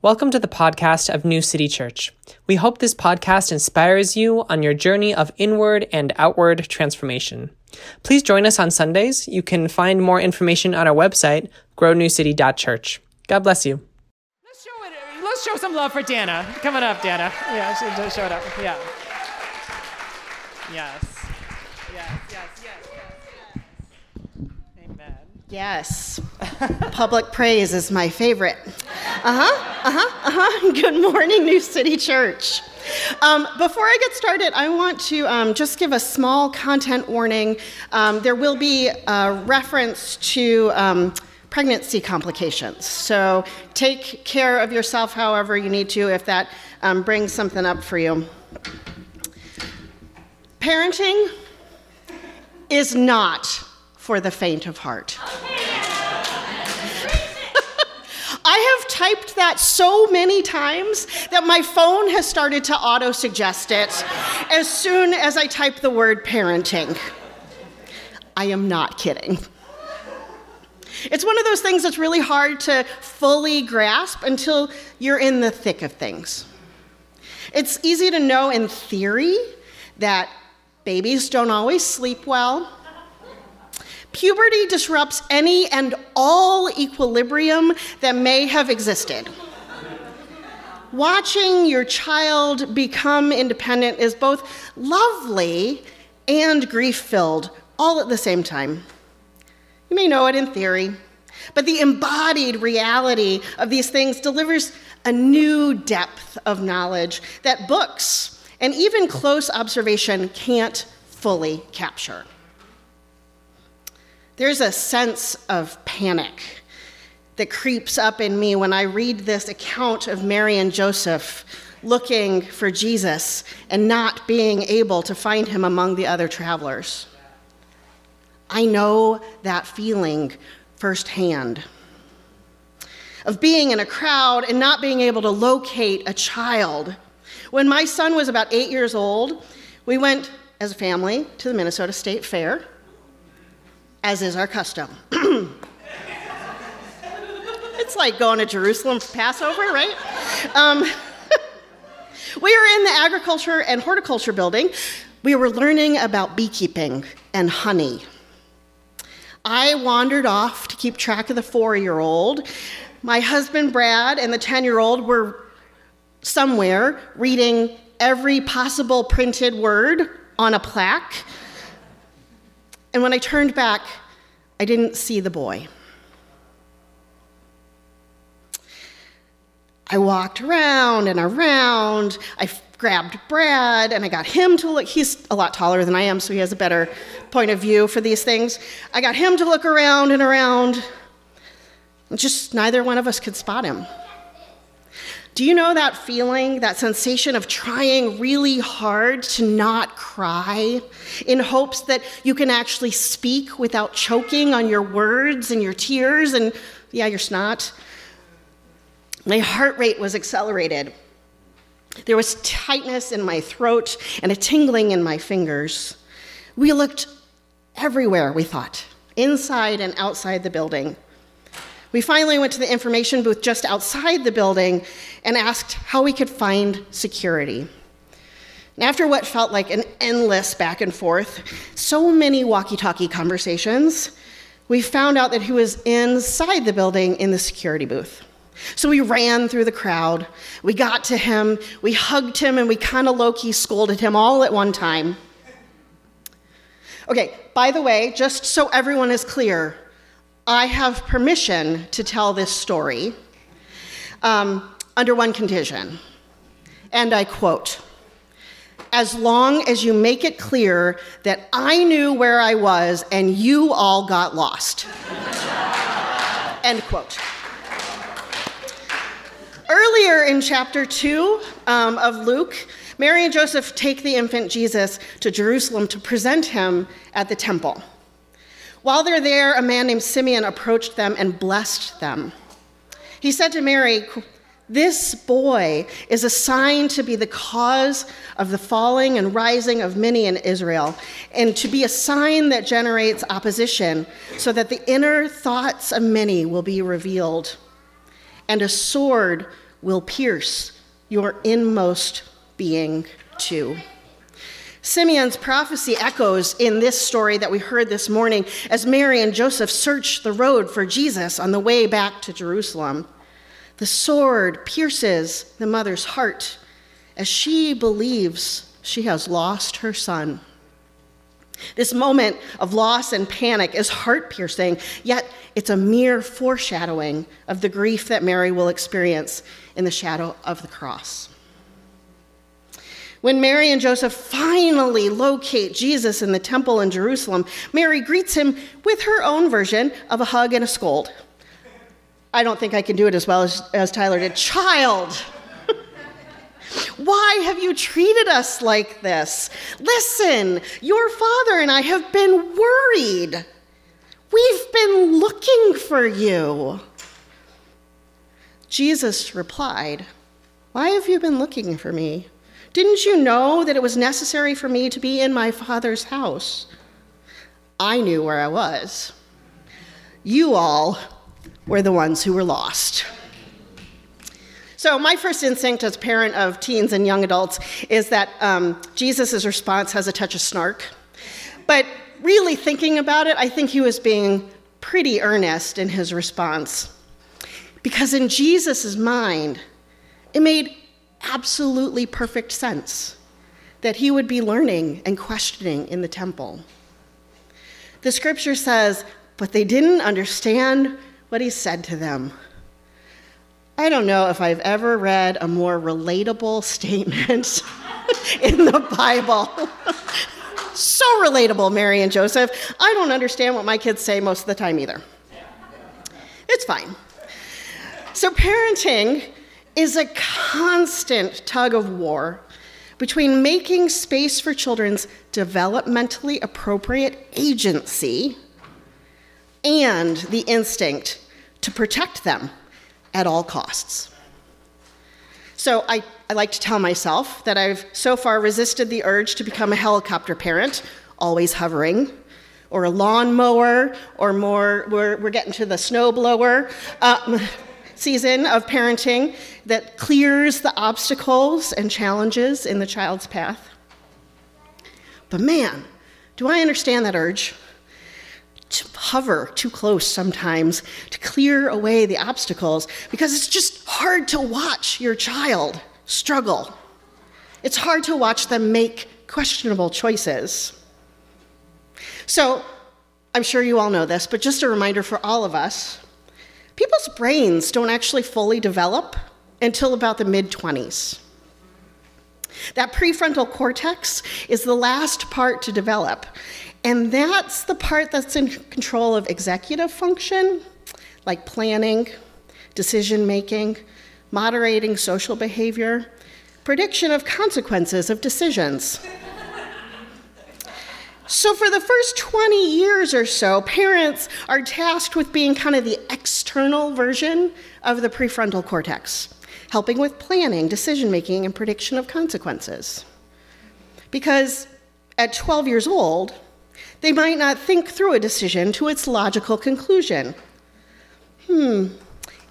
Welcome to the podcast of New City Church. We hope this podcast inspires you on your journey of inward and outward transformation. Please join us on Sundays. You can find more information on our website, grownewcity.church. God bless you. Let's show it. Let's show some love for Dana. Coming up, Dana. Yeah, show, show it up. Yeah. Yes. Yes. Yes. Yes. Amen. Yes. Public praise is my favorite. Uh huh, uh huh, uh huh. Good morning, New City Church. Um, before I get started, I want to um, just give a small content warning. Um, there will be a reference to um, pregnancy complications. So take care of yourself however you need to if that um, brings something up for you. Parenting is not for the faint of heart. I have typed that so many times that my phone has started to auto suggest it as soon as I type the word parenting. I am not kidding. It's one of those things that's really hard to fully grasp until you're in the thick of things. It's easy to know in theory that babies don't always sleep well Puberty disrupts any and all equilibrium that may have existed. Watching your child become independent is both lovely and grief filled, all at the same time. You may know it in theory, but the embodied reality of these things delivers a new depth of knowledge that books and even close observation can't fully capture. There's a sense of panic that creeps up in me when I read this account of Mary and Joseph looking for Jesus and not being able to find him among the other travelers. I know that feeling firsthand of being in a crowd and not being able to locate a child. When my son was about eight years old, we went as a family to the Minnesota State Fair as is our custom. it's like going to Jerusalem for Passover, right? Um, we were in the agriculture and horticulture building. We were learning about beekeeping and honey. I wandered off to keep track of the four year old. My husband, Brad, and the 10 year old were somewhere reading every possible printed word on a plaque and when I turned back, I didn't see the boy. I walked around and around. I grabbed Brad and I got him to look. He's a lot taller than I am, so he has a better point of view for these things. I got him to look around and around. Just neither one of us could spot him. Do you know that feeling, that sensation of trying really hard to not cry in hopes that you can actually speak without choking on your words and your tears and, yeah, your snot? My heart rate was accelerated. There was tightness in my throat and a tingling in my fingers. We looked everywhere, we thought, inside and outside the building. We finally went to the information booth just outside the building and asked how we could find security. And after what felt like an endless back and forth, so many walkie talkie conversations, we found out that he was inside the building in the security booth. So we ran through the crowd. We got to him, we hugged him, and we kind of low key scolded him all at one time. Okay, by the way, just so everyone is clear, I have permission to tell this story um, under one condition. And I quote As long as you make it clear that I knew where I was and you all got lost. End quote. Earlier in chapter 2 um, of Luke, Mary and Joseph take the infant Jesus to Jerusalem to present him at the temple. While they're there, a man named Simeon approached them and blessed them. He said to Mary, This boy is assigned to be the cause of the falling and rising of many in Israel, and to be a sign that generates opposition, so that the inner thoughts of many will be revealed. And a sword will pierce your inmost being too. Simeon's prophecy echoes in this story that we heard this morning as Mary and Joseph search the road for Jesus on the way back to Jerusalem. The sword pierces the mother's heart as she believes she has lost her son. This moment of loss and panic is heart piercing, yet it's a mere foreshadowing of the grief that Mary will experience in the shadow of the cross. When Mary and Joseph finally locate Jesus in the temple in Jerusalem, Mary greets him with her own version of a hug and a scold. I don't think I can do it as well as, as Tyler did. Child, why have you treated us like this? Listen, your father and I have been worried. We've been looking for you. Jesus replied, Why have you been looking for me? Didn't you know that it was necessary for me to be in my Father's house? I knew where I was. You all were the ones who were lost. So, my first instinct as parent of teens and young adults is that um, Jesus' response has a touch of snark. But really thinking about it, I think he was being pretty earnest in his response. Because in Jesus' mind, it made absolutely perfect sense that he would be learning and questioning in the temple. The scripture says, but they didn't understand what he said to them. I don't know if I've ever read a more relatable statement in the Bible. so relatable, Mary and Joseph. I don't understand what my kids say most of the time either. It's fine. So, parenting is a constant tug of war between making space for children's developmentally appropriate agency and the instinct to protect them at all costs. So I, I like to tell myself that I've so far resisted the urge to become a helicopter parent, always hovering, or a lawnmower, or more, we're, we're getting to the snowblower. Uh, season of parenting that clears the obstacles and challenges in the child's path. But man, do I understand that urge to hover too close sometimes to clear away the obstacles because it's just hard to watch your child struggle. It's hard to watch them make questionable choices. So, I'm sure you all know this, but just a reminder for all of us people's brains don't actually fully develop until about the mid 20s. That prefrontal cortex is the last part to develop, and that's the part that's in control of executive function, like planning, decision making, moderating social behavior, prediction of consequences of decisions. So, for the first 20 years or so, parents are tasked with being kind of the external version of the prefrontal cortex, helping with planning, decision making, and prediction of consequences. Because at 12 years old, they might not think through a decision to its logical conclusion. Hmm,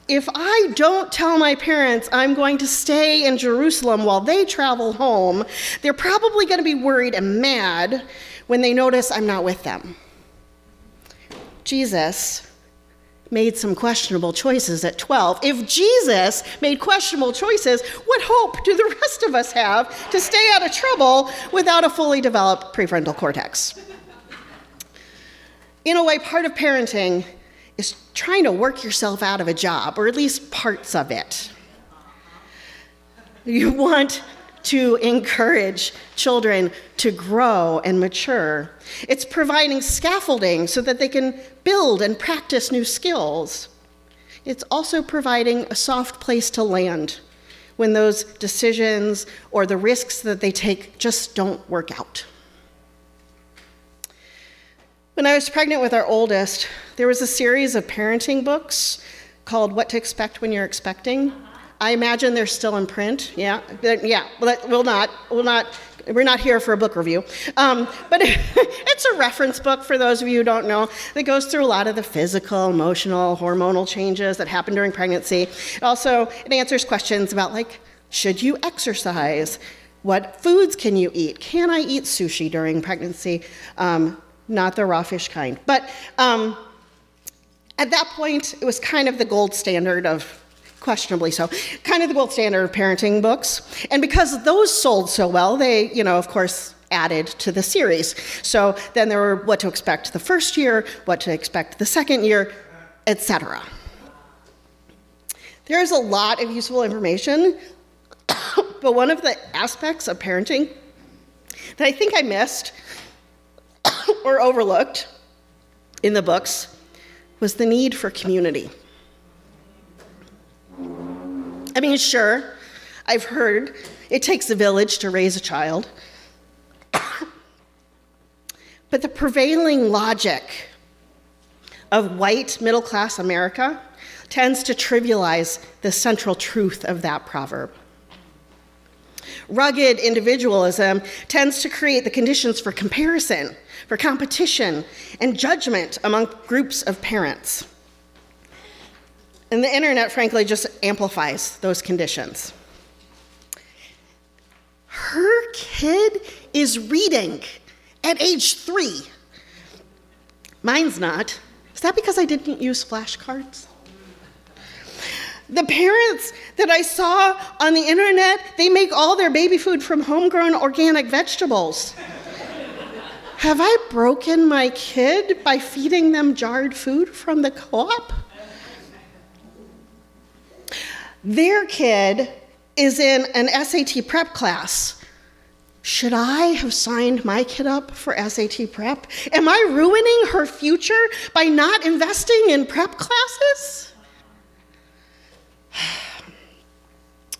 if I don't tell my parents I'm going to stay in Jerusalem while they travel home, they're probably going to be worried and mad when they notice I'm not with them. Jesus made some questionable choices at 12. If Jesus made questionable choices, what hope do the rest of us have to stay out of trouble without a fully developed prefrontal cortex? In a way, part of parenting is trying to work yourself out of a job, or at least parts of it. You want to encourage children to grow and mature. It's providing scaffolding so that they can build and practice new skills. It's also providing a soft place to land when those decisions or the risks that they take just don't work out. When I was pregnant with our oldest, there was a series of parenting books called What to Expect When You're Expecting I imagine they're still in print. Yeah, yeah. We'll not. We'll not. We're not here for a book review. Um, but it's a reference book for those of you who don't know that goes through a lot of the physical, emotional, hormonal changes that happen during pregnancy. Also it answers questions about like should you exercise? What foods can you eat? Can I eat sushi during pregnancy? Um, not the raw fish kind. But um, at that point, it was kind of the gold standard of questionably so, kind of the gold standard of parenting books. And because those sold so well, they, you know, of course, added to the series. So then there were what to expect the first year, what to expect the second year, etc. There's a lot of useful information, but one of the aspects of parenting that I think I missed or overlooked in the books was the need for community. I mean, sure, I've heard it takes a village to raise a child. but the prevailing logic of white middle class America tends to trivialize the central truth of that proverb. Rugged individualism tends to create the conditions for comparison, for competition, and judgment among groups of parents. And the internet, frankly, just amplifies those conditions. Her kid is reading at age three. Mine's not. Is that because I didn't use flashcards? The parents that I saw on the internet, they make all their baby food from homegrown organic vegetables. Have I broken my kid by feeding them jarred food from the co op? Their kid is in an SAT prep class. Should I have signed my kid up for SAT prep? Am I ruining her future by not investing in prep classes?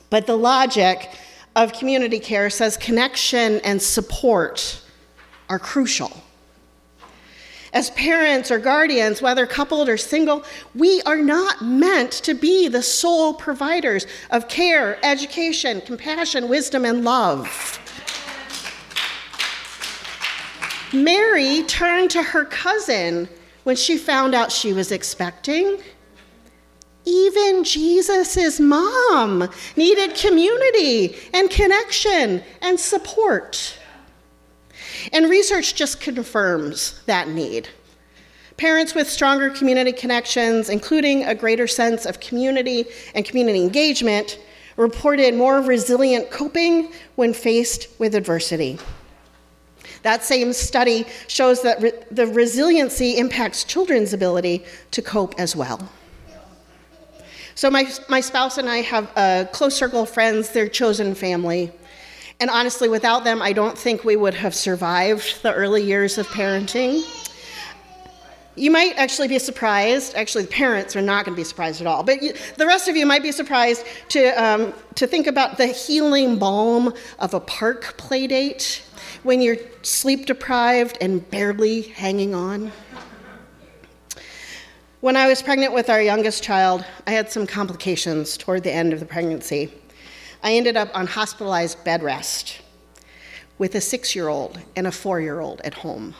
But the logic of community care says connection and support are crucial. As parents or guardians, whether coupled or single, we are not meant to be the sole providers of care, education, compassion, wisdom, and love. Mary turned to her cousin when she found out she was expecting. Even Jesus' mom needed community and connection and support. And research just confirms that need. Parents with stronger community connections, including a greater sense of community and community engagement, reported more resilient coping when faced with adversity. That same study shows that re- the resiliency impacts children's ability to cope as well. So, my, my spouse and I have a close circle of friends, their chosen family. And honestly, without them, I don't think we would have survived the early years of parenting. You might actually be surprised. Actually, the parents are not going to be surprised at all. But you, the rest of you might be surprised to, um, to think about the healing balm of a park play date when you're sleep deprived and barely hanging on. When I was pregnant with our youngest child, I had some complications toward the end of the pregnancy. I ended up on hospitalized bed rest with a six year old and a four year old at home.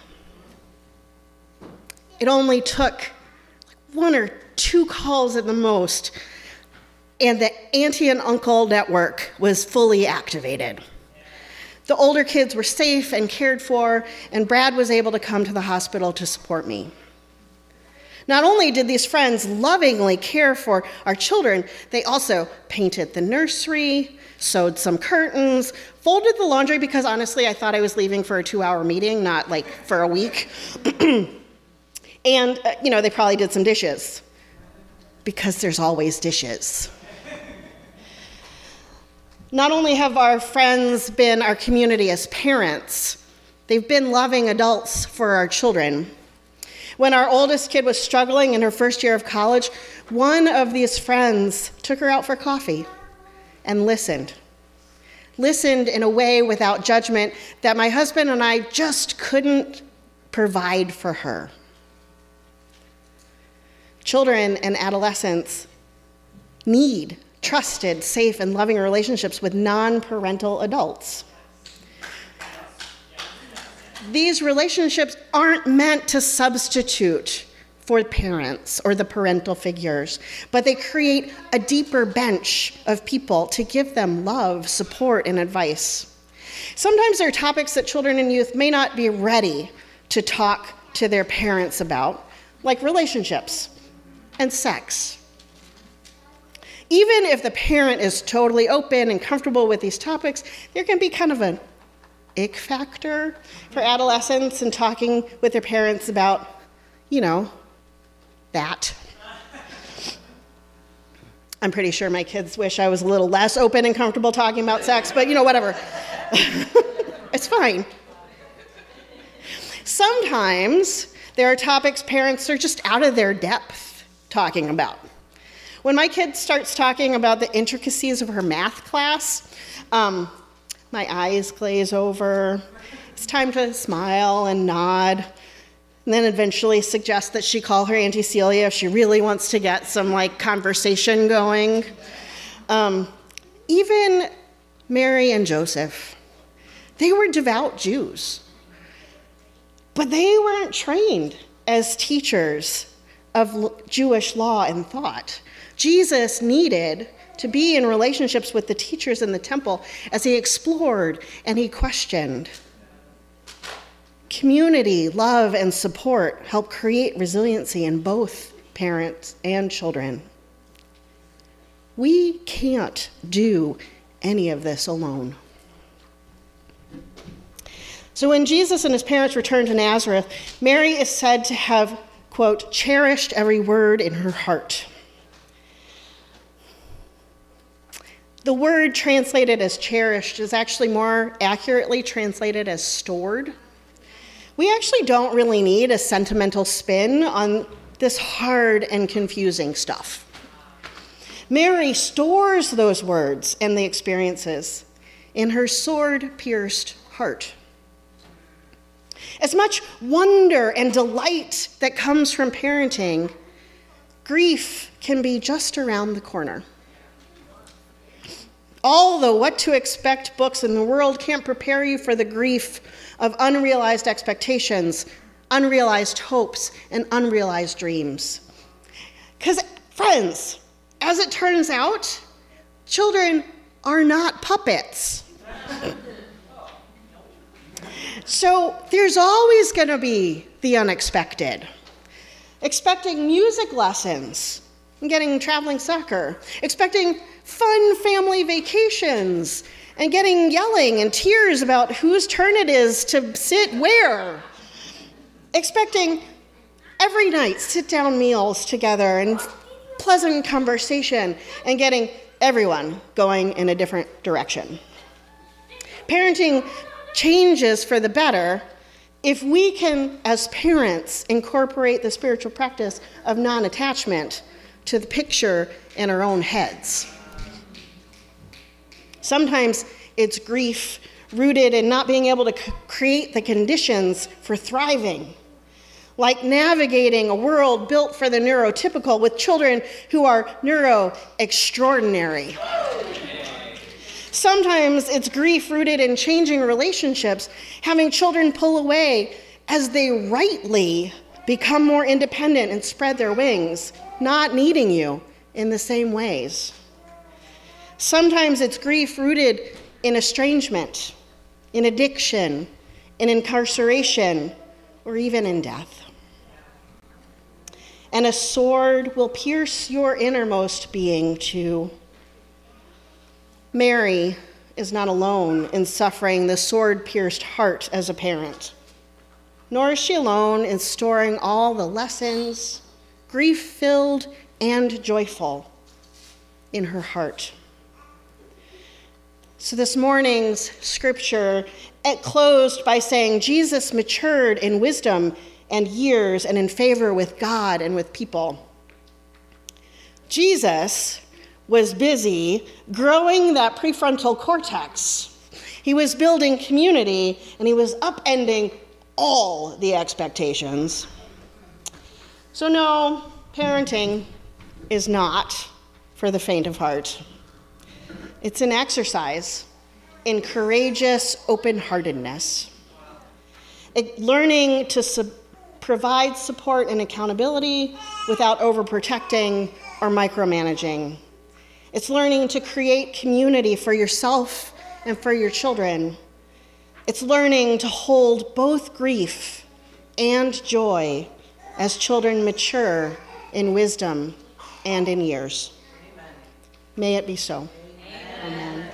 It only took one or two calls at the most, and the auntie and uncle network was fully activated. The older kids were safe and cared for, and Brad was able to come to the hospital to support me. Not only did these friends lovingly care for our children, they also painted the nursery, sewed some curtains, folded the laundry because honestly, I thought I was leaving for a two hour meeting, not like for a week. and, uh, you know, they probably did some dishes because there's always dishes. Not only have our friends been our community as parents, they've been loving adults for our children. When our oldest kid was struggling in her first year of college, one of these friends took her out for coffee and listened. Listened in a way without judgment that my husband and I just couldn't provide for her. Children and adolescents need trusted, safe, and loving relationships with non parental adults. These relationships aren't meant to substitute for parents or the parental figures, but they create a deeper bench of people to give them love, support, and advice. Sometimes there are topics that children and youth may not be ready to talk to their parents about, like relationships and sex. Even if the parent is totally open and comfortable with these topics, there can be kind of an ick factor for adolescents and talking with their parents about, you know, that. I'm pretty sure my kids wish I was a little less open and comfortable talking about sex, but you know, whatever. it's fine. Sometimes there are topics parents are just out of their depth talking about. When my kid starts talking about the intricacies of her math class, um, my eyes glaze over. It's time to smile and nod, and then eventually suggest that she call her Auntie Celia if she really wants to get some like conversation going. Um, even Mary and Joseph, they were devout Jews, but they weren't trained as teachers of Jewish law and thought. Jesus needed to be in relationships with the teachers in the temple as he explored and he questioned. Community, love, and support help create resiliency in both parents and children. We can't do any of this alone. So when Jesus and his parents returned to Nazareth, Mary is said to have, quote, cherished every word in her heart. The word translated as cherished is actually more accurately translated as stored. We actually don't really need a sentimental spin on this hard and confusing stuff. Mary stores those words and the experiences in her sword pierced heart. As much wonder and delight that comes from parenting, grief can be just around the corner. All the what to expect books in the world can't prepare you for the grief of unrealized expectations, unrealized hopes, and unrealized dreams. Because, friends, as it turns out, children are not puppets. So there's always going to be the unexpected. Expecting music lessons getting traveling soccer, expecting fun family vacations and getting yelling and tears about whose turn it is to sit where. Expecting every night sit down meals together and pleasant conversation and getting everyone going in a different direction. Parenting changes for the better if we can, as parents, incorporate the spiritual practice of non attachment to the picture in our own heads. Sometimes it's grief rooted in not being able to create the conditions for thriving, like navigating a world built for the neurotypical with children who are neuro extraordinary. Sometimes it's grief rooted in changing relationships, having children pull away as they rightly become more independent and spread their wings, not needing you in the same ways. Sometimes it's grief rooted in estrangement, in addiction, in incarceration, or even in death. And a sword will pierce your innermost being too. Mary is not alone in suffering the sword pierced heart as a parent, nor is she alone in storing all the lessons, grief filled and joyful, in her heart. So, this morning's scripture it closed by saying Jesus matured in wisdom and years and in favor with God and with people. Jesus was busy growing that prefrontal cortex. He was building community and he was upending all the expectations. So, no, parenting is not for the faint of heart. It's an exercise in courageous open heartedness, learning to su- provide support and accountability without overprotecting or micromanaging. It's learning to create community for yourself and for your children. It's learning to hold both grief and joy as children mature in wisdom and in years. May it be so. Amen.